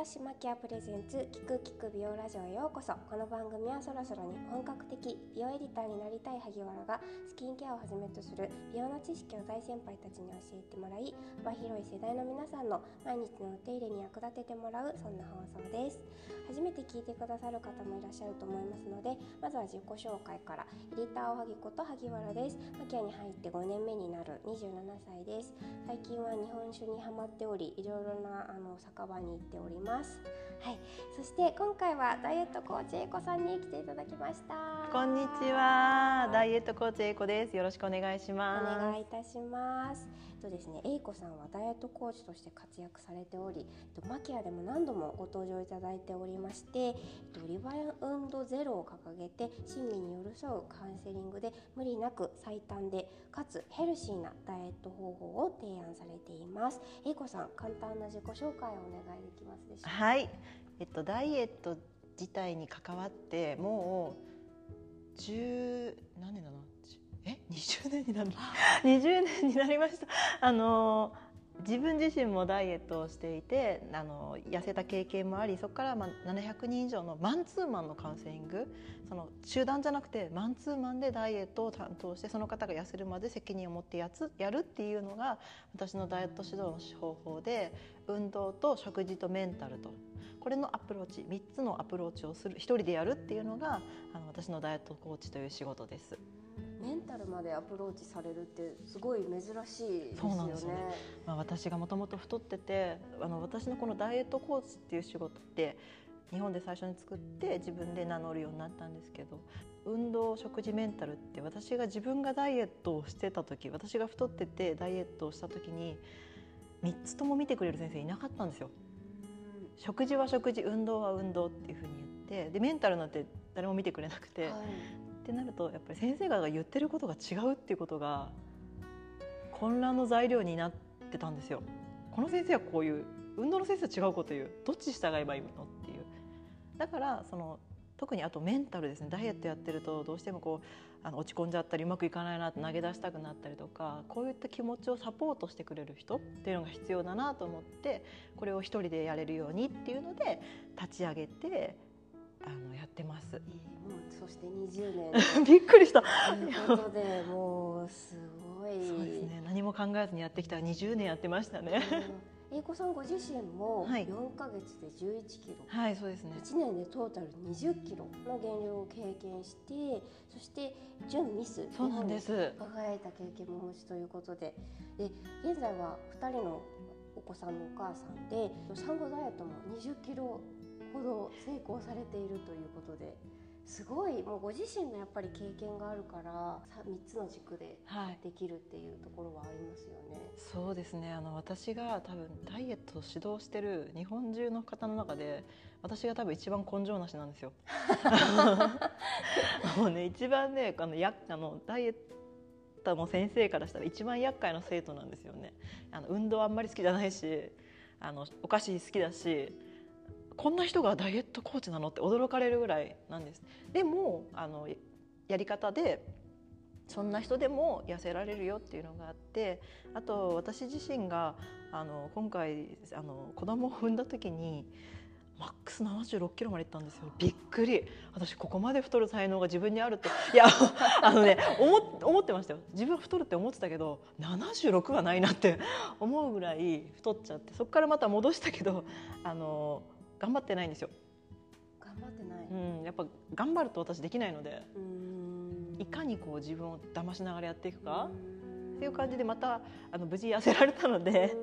雑誌マキアプレゼンツ聞く聞く美容ラジオへようこそ。この番組はそろそろに本格的美容エディターになりたい萩原がスキンケアをはじめとする美容の知識を大先輩たちに教えてもらい幅広い世代の皆さんの毎日のお手入れに役立ててもらうそんな放送です。初めて聞いてくださる方もいらっしゃると思いますのでまずは自己紹介からエディターおはぎこと萩原です。マキアに入って5年目になる27歳です。最近は日本酒にハマっておりいろいろなあの酒場に行っております。はいそして今回はダイエットコーチエコさんに来ていただきましたこんにちは、ダイエットコーチエイコです。よろしくお願いしおます。願いいたします。とですね、えいこさんはダイエットコーチとして活躍されており、えっとマキアでも何度もご登場いただいておりまして、えっとリバウンドゼロを掲げて親身に寄り添うカウンセリングで無理なく最短でかつヘルシーなダイエット方法を提案されています。えいこさん、簡単な自己紹介をお願いできますでしょうか？はい、えっとダイエット自体に関わってもう十何年だな、じえ20年になる20年になりました。あの自分自身もダイエットをしていてあの痩せた経験もありそこからまあ700人以上のマンツーマンのカウンセリングその集団じゃなくてマンツーマンでダイエットを担当してその方が痩せるまで責任を持ってやつやるっていうのが私のダイエット指導の方法で運動と食事とメンタルとこれのアプローチ3つのアプローチをする一人でやるっていうのがあの私のダイエットコーチという仕事です。メンタルまでアプローチされるってすごい珍しいですそうなんよねですよね。まあ、私がもともと太っててあの私のこのダイエットコーチっていう仕事って日本で最初に作って自分で名乗るようになったんですけど運動食事メンタルって私が自分がダイエットをしてた時私が太っててダイエットをした時に3つとも見てくれる先生いなかったんですよ。食事は食事運動は運動っていうふうに言ってでメンタルなんて誰も見てくれなくて、はいってなるとやっぱり先生が言ってることが違うっていうことが混乱の材料になってたんですよ。この先生はこういう運動の先生は違うこと言う。どっち従えばいいのっていう。だからその特にあとメンタルですね。ダイエットやってるとどうしてもこうあの落ち込んじゃったりうまくいかないなって投げ出したくなったりとかこういった気持ちをサポートしてくれる人っていうのが必要だなと思ってこれを一人でやれるようにっていうので立ち上げてあのやってます。えーもうそして20年。びっくりした。ということでもうすごい。そうですね。何も考えずにやってきた。20年やってましたね。うん。英子さんご自身もはい。4ヶ月で11キロ、はいそうですね。1年でトータル20キロの減量を経験してそして準ミス。そうなんです。輝いた経験もお持ちということで。で現在は2人のお子さんのお母さんで産後ダイエットも20キロほど成功されているということですごいもうご自身のやっぱり経験があるからさ3つの軸ではいできるっていうところはありますよね。そうですねあの私が多分ダイエットを指導してる日本中の方の中で私が多分一番根性なしなんですよ。もうね一番ねあのやあのダイエットの先生からしたら一番厄介な生徒なんですよね。あの運動あんまり好きじゃないしあのお菓子好きだしこんな人がダイエットコーチなのって驚かれるぐらいなんです。でもあのやり方でそんな人でも痩せられるよっていうのがあってあと私自身があの今回あの子供を産んだ時にマックス76キロまでいったんですよ。びっくり。私ここまで太る才能が自分にあるっていや あのね思っ思ってましたよ。自分は太るって思ってたけど76はないなって思うぐらい太っちゃってそこからまた戻したけどあの頑張ってないんですよ、頑張ってない。うん、やっぱ頑張ると私できないので。いかにこう自分を騙しながらやっていくか、っっていう感じでまたあの無事痩せられたので、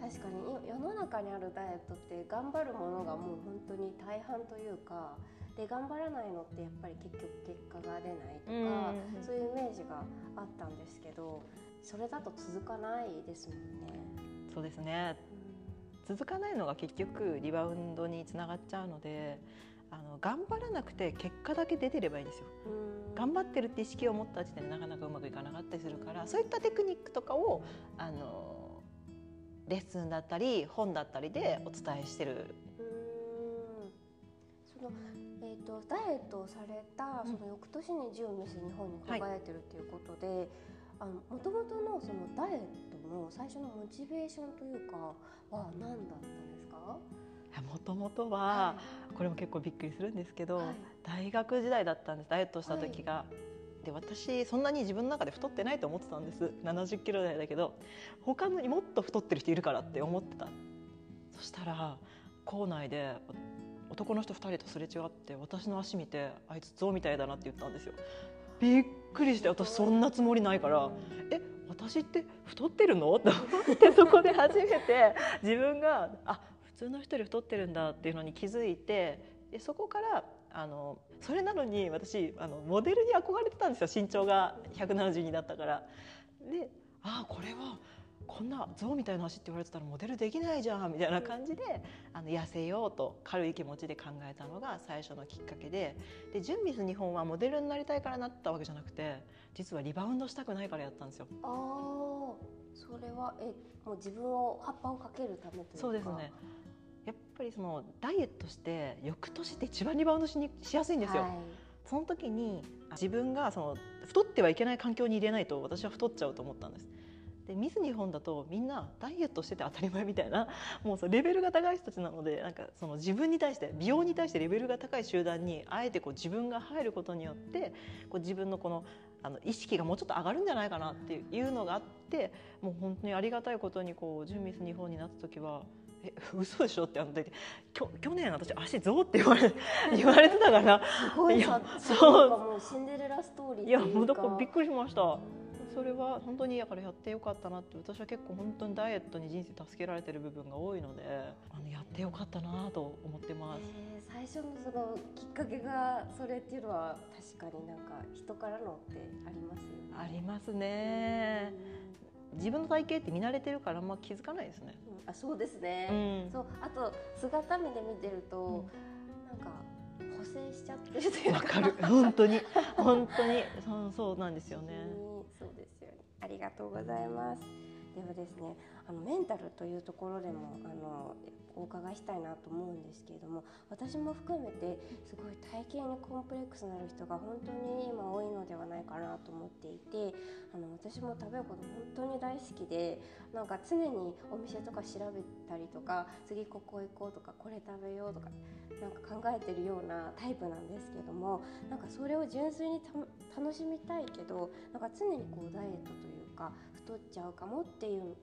確かにい世の中にあるダイエットって頑張るものがもう本当に大半というかで頑張らないのってやっぱり結局結果が出ないとか、うん。そういうイメージがあったんですけどそれだと続かないですもんね。そうですね続かないのが結局リバウンドにつながっちゃうのであの頑張らなくて結果だけ出てればいいんですよ。うん。頑張ってるって意識を持った時点でなかなかうまくいかなかったりするからそういったテクニックとかをあのレッスンだったり本だったりでお伝えしてる。そのえー、とダイエットをされたうんその翌年に10ミス日本に輝いてるっていうことで、あの元々のそのダイエットの最初のモチベーションというかは何だったんですか？もともとは、これも結構びっくりするんですけど、はい。大学時代だったんです。ダイエットした時が。で私そんなに自分の中で太ってないと思ってたんです。70キロ台だけど他にもっと太ってる人いるからって思ってた。そしたら校内で男の人2人とすれ違って私の足見てあいつ象みたいだなって言ったんですよびっくりして私そんなつもりないからえ私って太ってるの？と思って そこで初めて自分があ普通の人より太ってるんだっていうのに気づいてでそこからあのそれなのに私あのモデルに憧れてたんですよ身長が172だったから。であこれはこんな象みたいな足って言われてたらモデルできないじゃんみたいな感じであの痩せようと軽い気持ちで考えたのが最初のきっかけでで純ミス日本はモデルになりたいからなったわけじゃなくて実はリバウンドしたくないからやったんですよ。ああそれはえもう自分を葉っぱをかけるためというかそうですねやっぱりそのダイエットして翌年って一番リバウンドしにしやすいんですよ。はいその時に自分がその太ってはいけない環境に入れないと私は太っちゃうと思ったんです。でミス日本だとみんなダイエットしてて当たり前みたいなもうそのレベルが高い人たちなのでなんかその自分に対して美容に対してレベルが高い集団にあえてこう自分が入ることによってこう自分のこのあの意識がもうちょっと上がるんじゃないかなっていうのがあってもう本当にありがたいことにこう純ミス日本になった時は。え嘘でしょってあのできょ去年私足ゾウって言われ 言われてたから。すごいいやさそう。なんかもうシンデレラストーリーいやもうだからびっくりしましたそれは本当にだからやってよかったなって私は結構本当にダイエットに人生助けられてる部分が多いのであのやってよかったなと思ってます。えー最初のそのきっかけがそれっていうのは確かになんか人からのってあります？よね。ありますね。自分の体型って見慣れてるからあんま気づかないですね。うんあそうですうね。ん。そうあと姿見で見てると、なんか補正しちゃってるというわかる本当に本当にそうそうなんですよね。そうですよね。ありがとうございます。ではですね、あのメンタルというところでもあのお伺いしたいなと思うんですけれども、私も含めてすごい体型にコンプレックスのある人が本当に今多いのではないかなと思っていて、あの私も食べること本当に大好きで、なんか常にお店とか調べたりとか、次ここ行こうとかこれ食べようとか。なんか考えてるようなタイプなんですけどもなんかそれを純粋に楽しみたいけどなんか常にこうダイエットというか太っちゃうかもっていう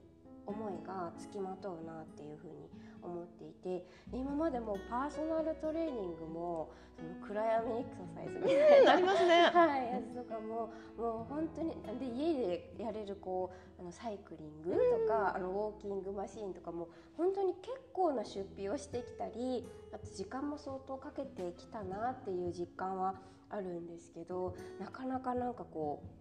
思いがつきまとうなっていうふうに思っていてで今までもパーソナルトレーニングもその暗闇エクササイズみたいななりますね。はい、やつとかももう本当にで家でやれるこうあのサイクリングとか、あのウォーキングマシーンとかも本当に結構な出費をしてきたりあと時間も相当かけてきたなっていう実感はあるんですけどなかなかなんかこう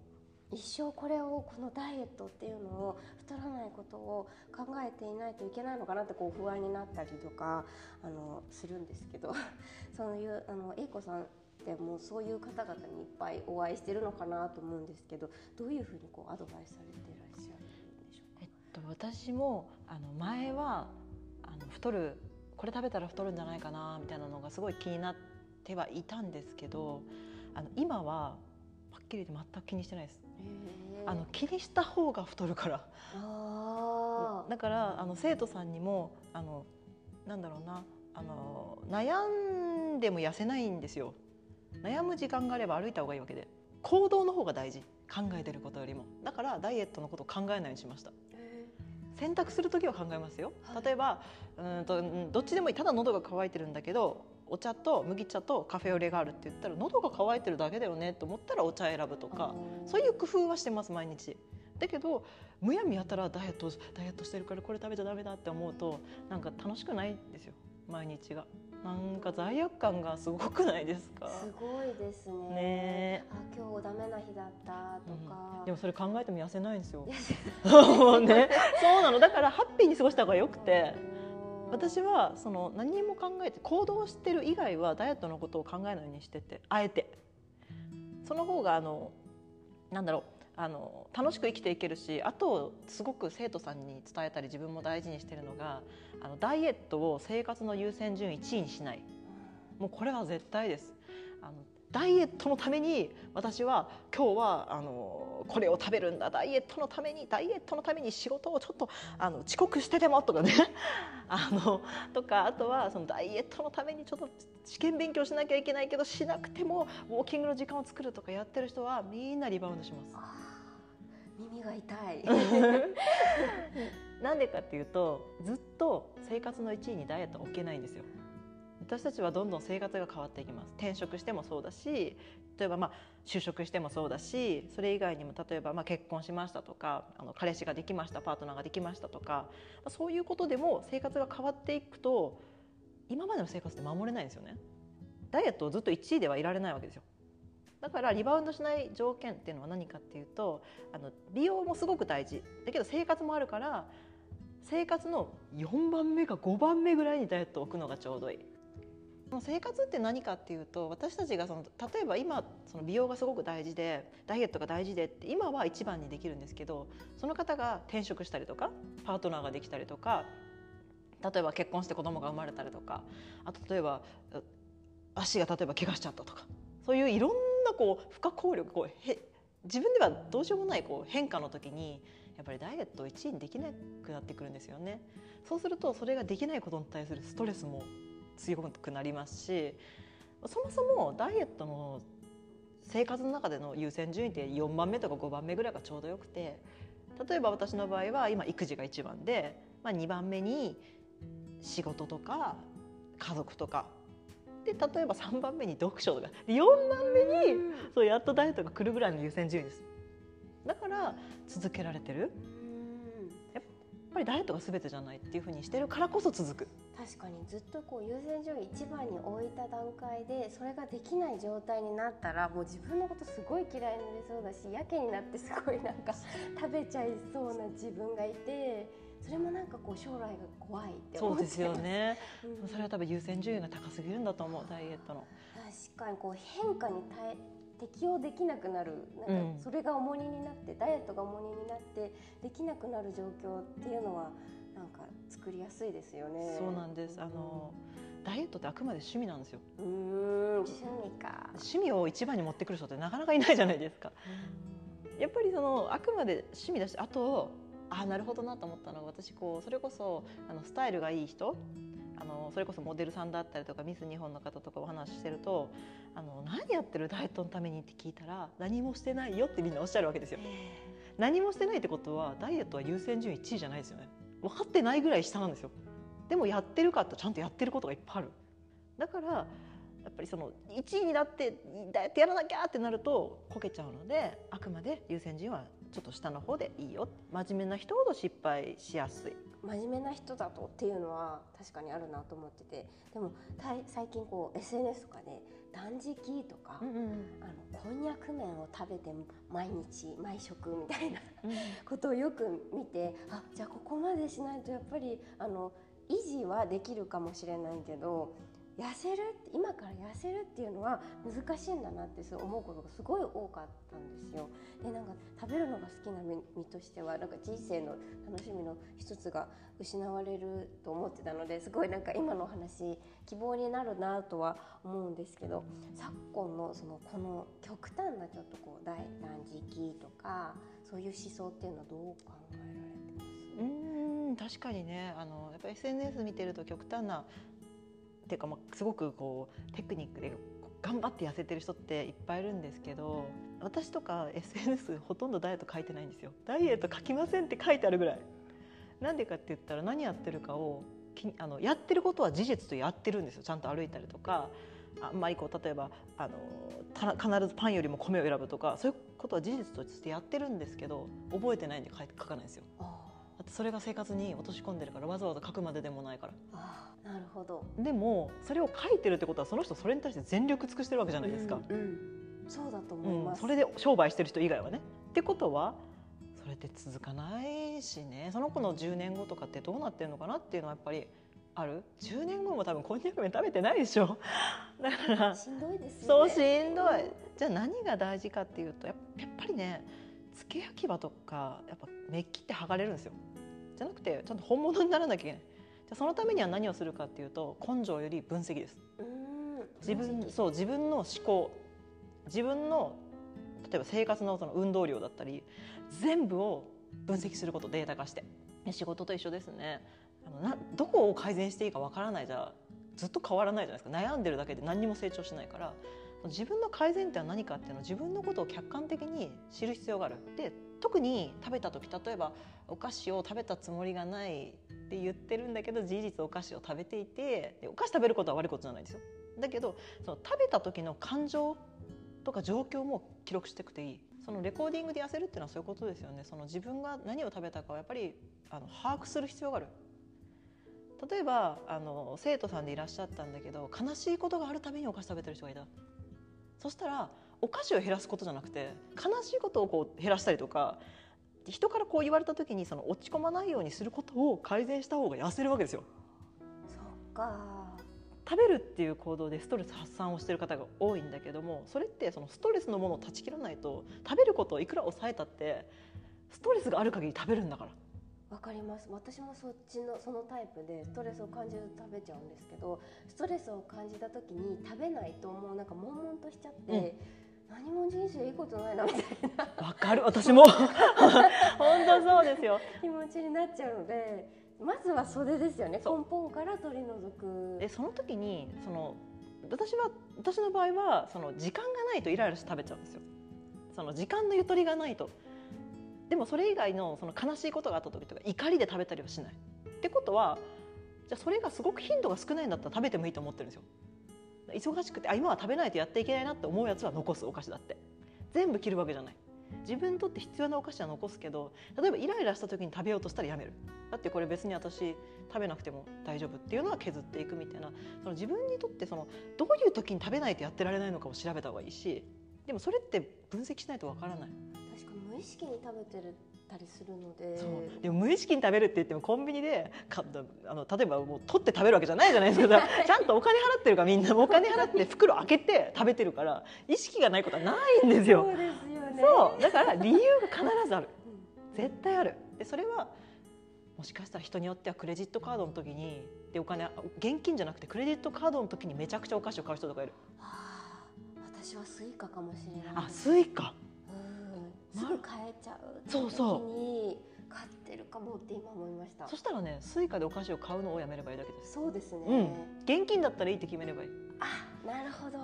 一生これをこのダイエットっていうのを太らないことを考えていないといけないのかなってこう不安になったりとかあのするんですけど そういうあの英子さんってもうそういう方々にいっぱいお会いしてるのかなと思うんですけどどういうふうにこうアドバイスされていらっしゃるんでしょうえっと私もあの前はあの太るこれ食べたら太るんじゃないかなみたいなのがすごい気になってはいたんですけどあの今ははっきり言って全く気にしてないです。か。あの気にした方が太るから。だからあの生徒さんにもあのなんだろうなあの悩んでも痩せないんですよ。悩む時間があれば歩いた方がいいわけで。行動の方が大事。考えてることよりも。だからダイエットのことを考えないようにしました。へ選択する時は考えますよ。はい。例えばうーんとうんどっちでもいい。ただ喉が渇いてるんだけどお茶と麦茶とカフェオレがあるって言ったら喉が渇いてるだけだよねと思ったらお茶選ぶとーかそういう工夫はしてます毎日。だけどむやみやたらダイエットダイエットしてるからこれ食べちゃダメだって思うとなんか楽しくないんですよ毎日が。なんか罪悪感がすごくないですか？すごいですね。ね。あ今日ダメな日だったとか。でもそれ考えても痩せないんですよ。ね。そうなの。だからハッピーに過ごした方がよくて私はその何も考えて行動してる以外はダイエットのことを考えないようにしててあえて。その方があのなんだろうあの楽しく生きていけるしあとすごく生徒さんに伝えたり自分も大事にしてるのがあのダイエットを生活の優先順位1位にしない。もうこれは絶対です。あのダイエットのために私は今日はあのこれを食べるんだダイエットのためにダイエットのために仕事をちょっとあの遅刻してでもとかね あのとかあとはそのダイエットのためにちょっと試験勉強しなきゃいけないけどしなくてもウォーキングの時間を作るとかやってる人はみんなリバウンドします。耳が痛い なんでかっていうとずっと生活の1位にダイエットは置けないんですよ。私たちはどんどん生活が変わっていきます。転職してもそうだし例えばまあ就職してもそうだしそれ以外にも例えばまあ結婚しましたとかあの彼氏ができましたパートナーができましたとかそういうことでも生活が変わっていくと今までの生活って守れないんですよね。ダイエットをずっと1位ではいられないわけですよ。だからリバウンドしない条件っていうのは何かっていうとあの美容もすごく大事。だけど生活もあるから生活の4番目か5番目ぐらいにダイエットを置くのがちょうどいい。生活って何かっていうと私たちがその例えば今その美容がすごく大事でダイエットが大事でって今は一番にできるんですけどその方が転職したりとかパートナーができたりとか例えば結婚して子供が生まれたりとかあと例えば足が例えば怪我しちゃったとかそういういろんなこう不可抗力こうへ自分ではどうしようもないこう変化の時にやっぱりダイエットを1位にできなくなってくるんですよね。そうするとそれができないことに対するストレスも強くなりますしそもそもダイエットの生活の中での優先順位って4番目とか5番目ぐらいがちょうどよくて例えば私の場合は今育児が1番で、まあ、2番目に仕事とか家族とか。で例えば3番目に読書とか。4番目にそうやっとダイエットが来るぐらいの優先順位です。だから続けられてるぱりダイエットが全てじゃないっていうふうにしてるからこそ続く。確かにずっとこう優先順位一番に置いた段階でそれができない状態になったらもう自分のことすごい嫌いになりそうだしやけになってすごいなんか 食べちゃいそうな自分がいてそれもなんかこう将来が怖いって思っちゃいますそうですよ、ね。うん。それは多分優先順位が高すぎるんだと思うダイエットの。確かにこう変化に耐え適応できなくなる。なんうん。かそれが重荷になって、ダイエットが重荷になってできなくなる状況っていうのはなんか作りやすいですよね。そうなんです。あのダイエットってあくまで趣味なんですよ。うーん。趣味か。趣味を一番に持ってくる人ってなかなかいないじゃないですか。やっぱりそのあくまで趣味だしあとあなるほどなと思ったのが私こうそれこそあのスタイルがいい人あのそれこそモデルさんだったりとかミス日本の方とかお話ししてるとあの何やってるダイエットのためにって聞いたら何もしてないよってみんなおっしゃるわけですよ。何もしてないってことはダイエットは優先順位1位じゃないですよね。分かってないぐらい下なんですよ。でもやってるかってちゃんとやってることがいっぱいある。だからやっぱりその1位になってダイエットやらなきゃってなるとこけちゃうのであくまで優先順位はちょっと下の方でいいよ。真面目な人ほど失敗しやすい真面目な人だとっていうのは確かにあるなと思っててでもたい最近こう SNS とかで断食とか、あのこんにゃく麺を食べて毎日毎食みたいな ことをよく見てあじゃあここまでしないとやっぱりあの維持はできるかもしれないけど痩せるって今から痩せるっていうのは難しいんだなってそう思うことがすごい多かったんですよ。でなんか食べるのが好きな身としてはなんか人生の楽しみの一つが失われると思ってたのですごいなんか今のお話希望になるなとは思うんですけど昨今のそのこの極端なちょっとこう大断食とかそういう思想っていうのはどう考えられてます？うん確かにねあのやっぱ SNS 見てると極端なていうか、まあ、すごくこうテクニックで頑張って痩せてる人っていっぱいいるんですけど私とか SNS ほとんどダイエット書いてないんですよ。ダイエット書きませんって書いてあるぐらい。なんでかって言ったら何やってるかをあのやってることは事実とやってるんですよ。ちゃんと歩いたりとかあんまりこう例えばあの必ずパンよりも米を選ぶとかそういうことは事実としてやってるんですけど覚えてないんで書かないんですよ。ってそれが生活に落とし込んでるからわざわざ書くまででもないから。あなるほど。でもそれを書いてるってことはその人それに対して全力尽くしてるわけじゃないですか、うんうん。そうだと思いうんます、それで商売してる人以外はね。ってことはそれって続かないしね。その子の10年後とかってどうなってるのかなっていうのはやっぱりある。10年後も多分こんにゃく麺食べてないでしょ。だからしんどいですそうしんどい。じゃあ何が大事かっていうとやっやっぱりねつけ焼き場とかやっぱメッキって剥がれるんですよじゃなくてちゃんと本物にならなきゃいけない。じゃあそのためには何をするかっていうと根性より分析です。自分そう自分の思考。自分の例えば生活のその運動量だったり全部を分析することデータ化して。仕事と一緒ですね。あのなどこを改善していいかわからないじゃずっと変わらないじゃないですか。悩んでるだけで何にも成長しないから。自分の改善点は何かっていうのを自分のことを客観的に知る必要がある。で特に食べた時例えばお菓子を食べたつもりがないって言ってるんだけど事実お菓子を食べていてお菓子食べることは悪いことじゃないですよ。だけどその食べた時の感情とか状況も記録していくといい。そのレコーディングで痩せるっていうのはそういうことですよね。その自分が何を食べたかをやっぱりあの把握する必要がある。例えばあの生徒さんでいらっしゃったんだけど悲しいことがあるたびにお菓子食べてる人がいたそしたらお菓子を減らすことじゃなくて悲しいことをこう減らしたりとか人からこう言われた時にその落ち込まないようにすることを改善した方が痩せるわけですよ。そっか。食べるっていう行動でストレス発散をしている方が多いんだけどもそれってそのストレスのものを断ち切らないと食べることをいくら抑えたってストレスがある限り食べるんだから。わかります。私もそっちのそのタイプでストレスを感じると食べちゃうんですけどストレスを感じた時に食べないともうなんか悶々としちゃって、うん何も人生いいことないなみたいな。わかる。私も。本当そうですよ。気持ちになっちゃうのでまずはそれですよね。根本から取り除く。でその時にその私は私の場合はその時間がないとイライラして食べちゃうんですよ。その時間のゆとりがないと。でもそれ以外のその悲しいことがあった時とか怒りで食べたりはしない。ってことはじゃあそれがすごく頻度が少ないんだったら食べてもいいと思ってるんですよ忙しくてあ今は食べないとやっていけないなって思うやつは残すお菓子だって。全部切るわけじゃない。自分にとって必要なお菓子は残すけど例えばイライラした時に食べようとしたらやめる。だってこれ別に私食べなくても大丈夫っていうのは削っていくみたいな。その自分にとってそのどういう時に食べないとやってられないのかを調べた方がいいしでもそれって分析しないとわからない、確か無意識に食べてるたりするので。でも無意識に食べるって言ってもコンビニでかあの例えばもう取って食べるわけじゃないじゃないですか。ちゃんとお金払ってるからみんなお金払って袋開けて食べてるから意識がないことはないんですよ。そうですよね。そう。だから理由が必ずある。うん。絶対ある。でそれはもしかしたら人によってはクレジットカードの時にでお金現金じゃなくてクレジットカードの時にめちゃくちゃお菓子を買う人とかいる。あー私は Suica かもしれない。あ Suica。うん。すぐ買えちゃうそうそう。買ってるかもって今思いました。そしたらね Suica でお菓子を買うのをやめればいいだけです。そうですね、うん。現金だったらいいって決めればいい。あなるほど。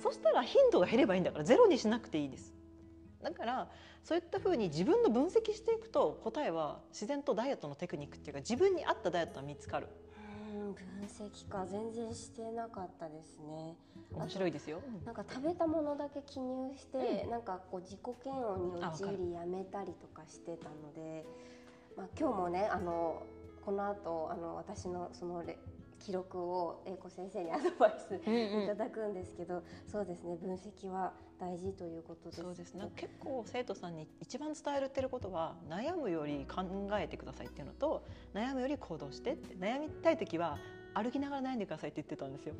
そしたら頻度が減ればいいんだからゼロにしなくていいです。だからそういったふうに自分の分析していくと答えは自然とダイエットのテクニックっていうか自分に合ったダイエットは見つかるうん分析か。全然してなかったですね。面白いですよ、なんか食べたものだけ記入して、なんかこう自己嫌悪に陥りやめたりとかしてたので、まあ、今日もねあのこの後あの私のそのレ記録を英子先生にアドバイスうん。いただくんですけど、そうですね分析は大事ということです。そうです。ね結構生徒さんに一番伝えてることは悩むより考えてくださいっていうのと悩むより行動してって悩みたい時は歩きながら悩んでくださいって言ってたんですよ。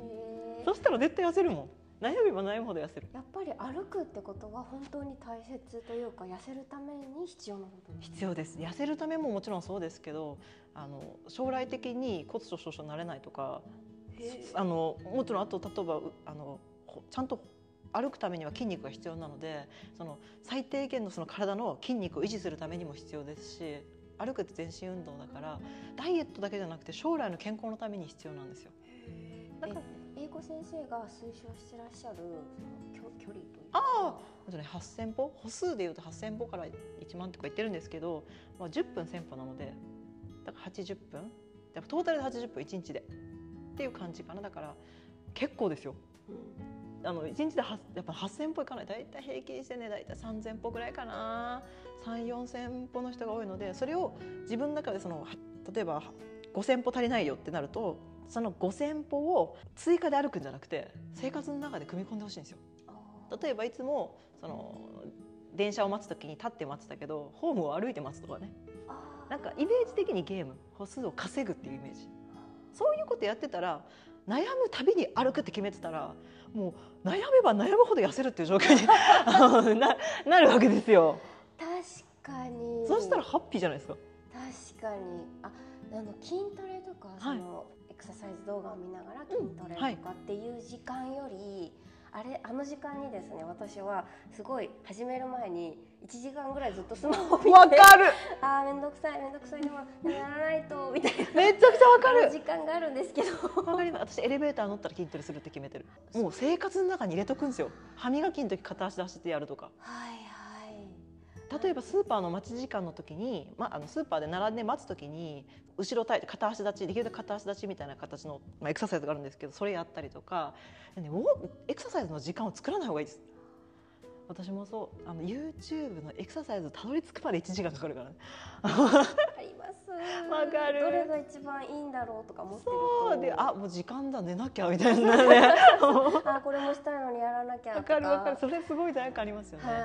そしたら絶対痩せるもん。悩めば悩むほど痩せる。やっぱり歩くってことは本当に大切というか痩せるために必要なこと必要です。痩せるためももちろんそうですけどあの将来的に骨粗しょう症になれないとかあのもちろんあと例えばうあのほちゃんと歩くためには筋肉が必要なのでその最低限のその体の筋肉を維持するためにも必要ですし歩くって全身運動だからダイエットだけじゃなくて将来の健康のために必要なんですよ。だから英子先生が推奨してらっしゃるその距距離というか。ああとね8,000歩？歩数でいうと8,000歩から1万とか言ってるんですけど、まあ、10分1,000歩なのでだから80分？やっぱトータルで80分1日で。っていう感じかな。だから結構ですよ。うんあの1日ではやっぱ8,000歩いかない。大体平均してね大体3,000歩ぐらいかな。3,4,000歩の人が多いのでそれを自分の中でそのは例えば5,000歩足りないよってなるとその5,000歩を追加で歩くんじゃなくて生活の中で組み込んでほしいんですよ。例えばいつもその電車を待つ時に立って待ってたけどホームを歩いて待つとかね。なんかイメージ的にゲーム歩数を稼ぐっていうイメージ。そういうことやってたら悩むたびに歩くって決めてたらもう悩めば悩むほど痩せるっていう状況に ななるわけですよ。確かに。そしたらハッピーじゃないですか。確かに。ああの筋トレとかその、エクササイズ動画を見ながら筋トレはいとかっていう時間より、あれあの時間にですね私はすごい始める前に1時間ぐらいずっとスマホを見てわかる。あーめんどくさいめんどくさい。でもやらないとみたいな。めちゃくちゃわかる。時間があるんですけど。わかります。私エレベーター乗ったら筋トレするって決めてる。もう生活の中に入れとくんですよ。歯磨きの時片足出してやるとか。はいはい。例えばスーパーの待ち時間の時に、まあ、あのスーパーで並んで待つ時に後ろ対片足立ちできるだけ片足立ちみたいな形の、まあ、エクササイズがあるんですけどそれやったりとか、エクササイズの時間を作らない方がいいです私もそうあの YouTube のエクササイズたどり着くまで1時間かかるからね。あります。わかる。どれが一番いいんだろうとか思ってると。そう。であもう時間だ寝なきゃみたいなね。あこれもしたいのにやらなきゃとわかるわかる。それすごい罪悪感ありますよね、は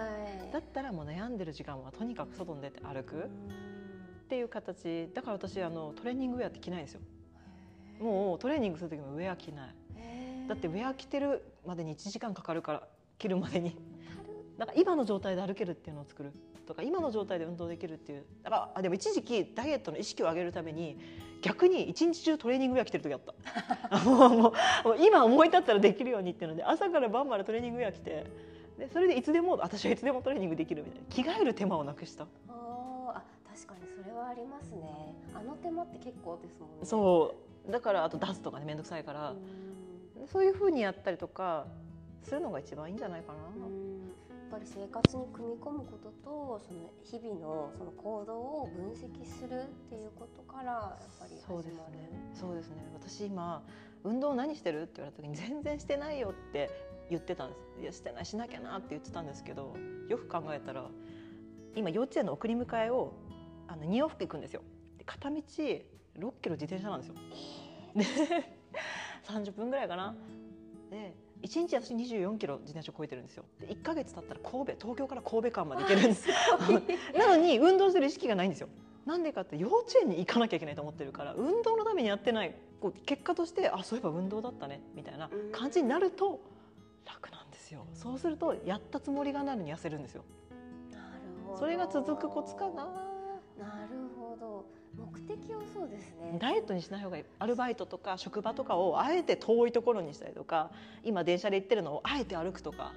い。だったらもう悩んでる時間はとにかく外に出て歩く。っていう形。だから私あのトレーニングウェアって着ないんですよ。もうトレーニングする時もウェア着ない。だってウェア着てるまでに1時間かかるから着るまでにだから今の状態で歩けるっていうのを作る。とか今の状態で運動できるっていう。だからあでも一時期ダイエットの意識を上げるために逆に一日中トレーニングウェア着てる時あった。もうもう今思い立ったらできるようにっていうので朝から晩までトレーニングウェア着てでそれでいつでも私はいつでもトレーニングできるみたいな着替える手間をなくした。あ確かにそれはありますね。あの手間って結構ですもんね。そう。だからあと出すとかね面倒くさいから。うん。そういうふうにやったりとかするのが一番いいんじゃないかな。ぱり生活に組み込むこととその日々のその行動を分析するっていうことからやっぱり始まるそうですね。そうですね。私今運動何してるって言われた時に全然してないよって言ってたんです。いやしてないしなきゃなって言ってたんですけど、よく考えたら今幼稚園の送り迎えをあの2往復行くんですよ。で片道6キロ自転車なんですよ。で30 分ぐらいかな。で1日私24キロ自転車超えてるんですよ。で1ヶ月経ったら神戸東京から神戸間まで行けるんですよ。なのに運動する意識がないんですよ。なんでかって幼稚園に行かなきゃいけないと思ってるから運動のためにやってないこう結果としてあそういえば運動だったねみたいな感じになると楽なんですよ。そうするとやったつもりがなるに痩せるんですよ。なるほど。それが続くコツかな。なるほど目的をそうですね。ダイエットにしない方がいい。アルバイトとか職場とかをあえて遠いところにしたりとか今電車で行ってるのをあえて歩くとか。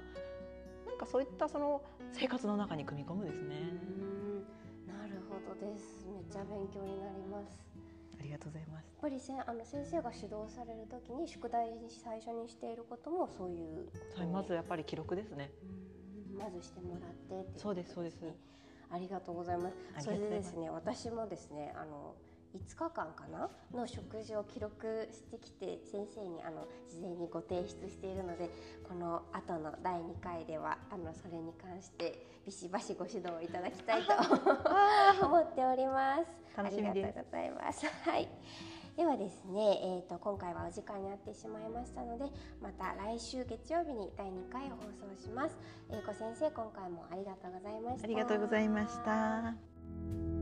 なんかそういったその生活の中に組み込むですね。うん。なるほどです。めっちゃ勉強になります。ありがとうございます。やっぱりせあの先生が指導されるときに宿題に最初にしていることもそういうことにそれまずやっぱり記録ですねうんまずしてもらってそうですそうですねありがとうございますそれでですね私もですねあの5日間かなの食事を記録してきて先生にあの事前にご提出しているのでこの後の第2回ではあのそれに関してビシバシご指導いただきたいと 思っております。楽しみですありがとうございます。はい。ではですね、えー、と今回はお時間になってしまいましたのでまた来週月曜日に第2回放送します。英子、先生今回もありがとうございました。ありがとうございました。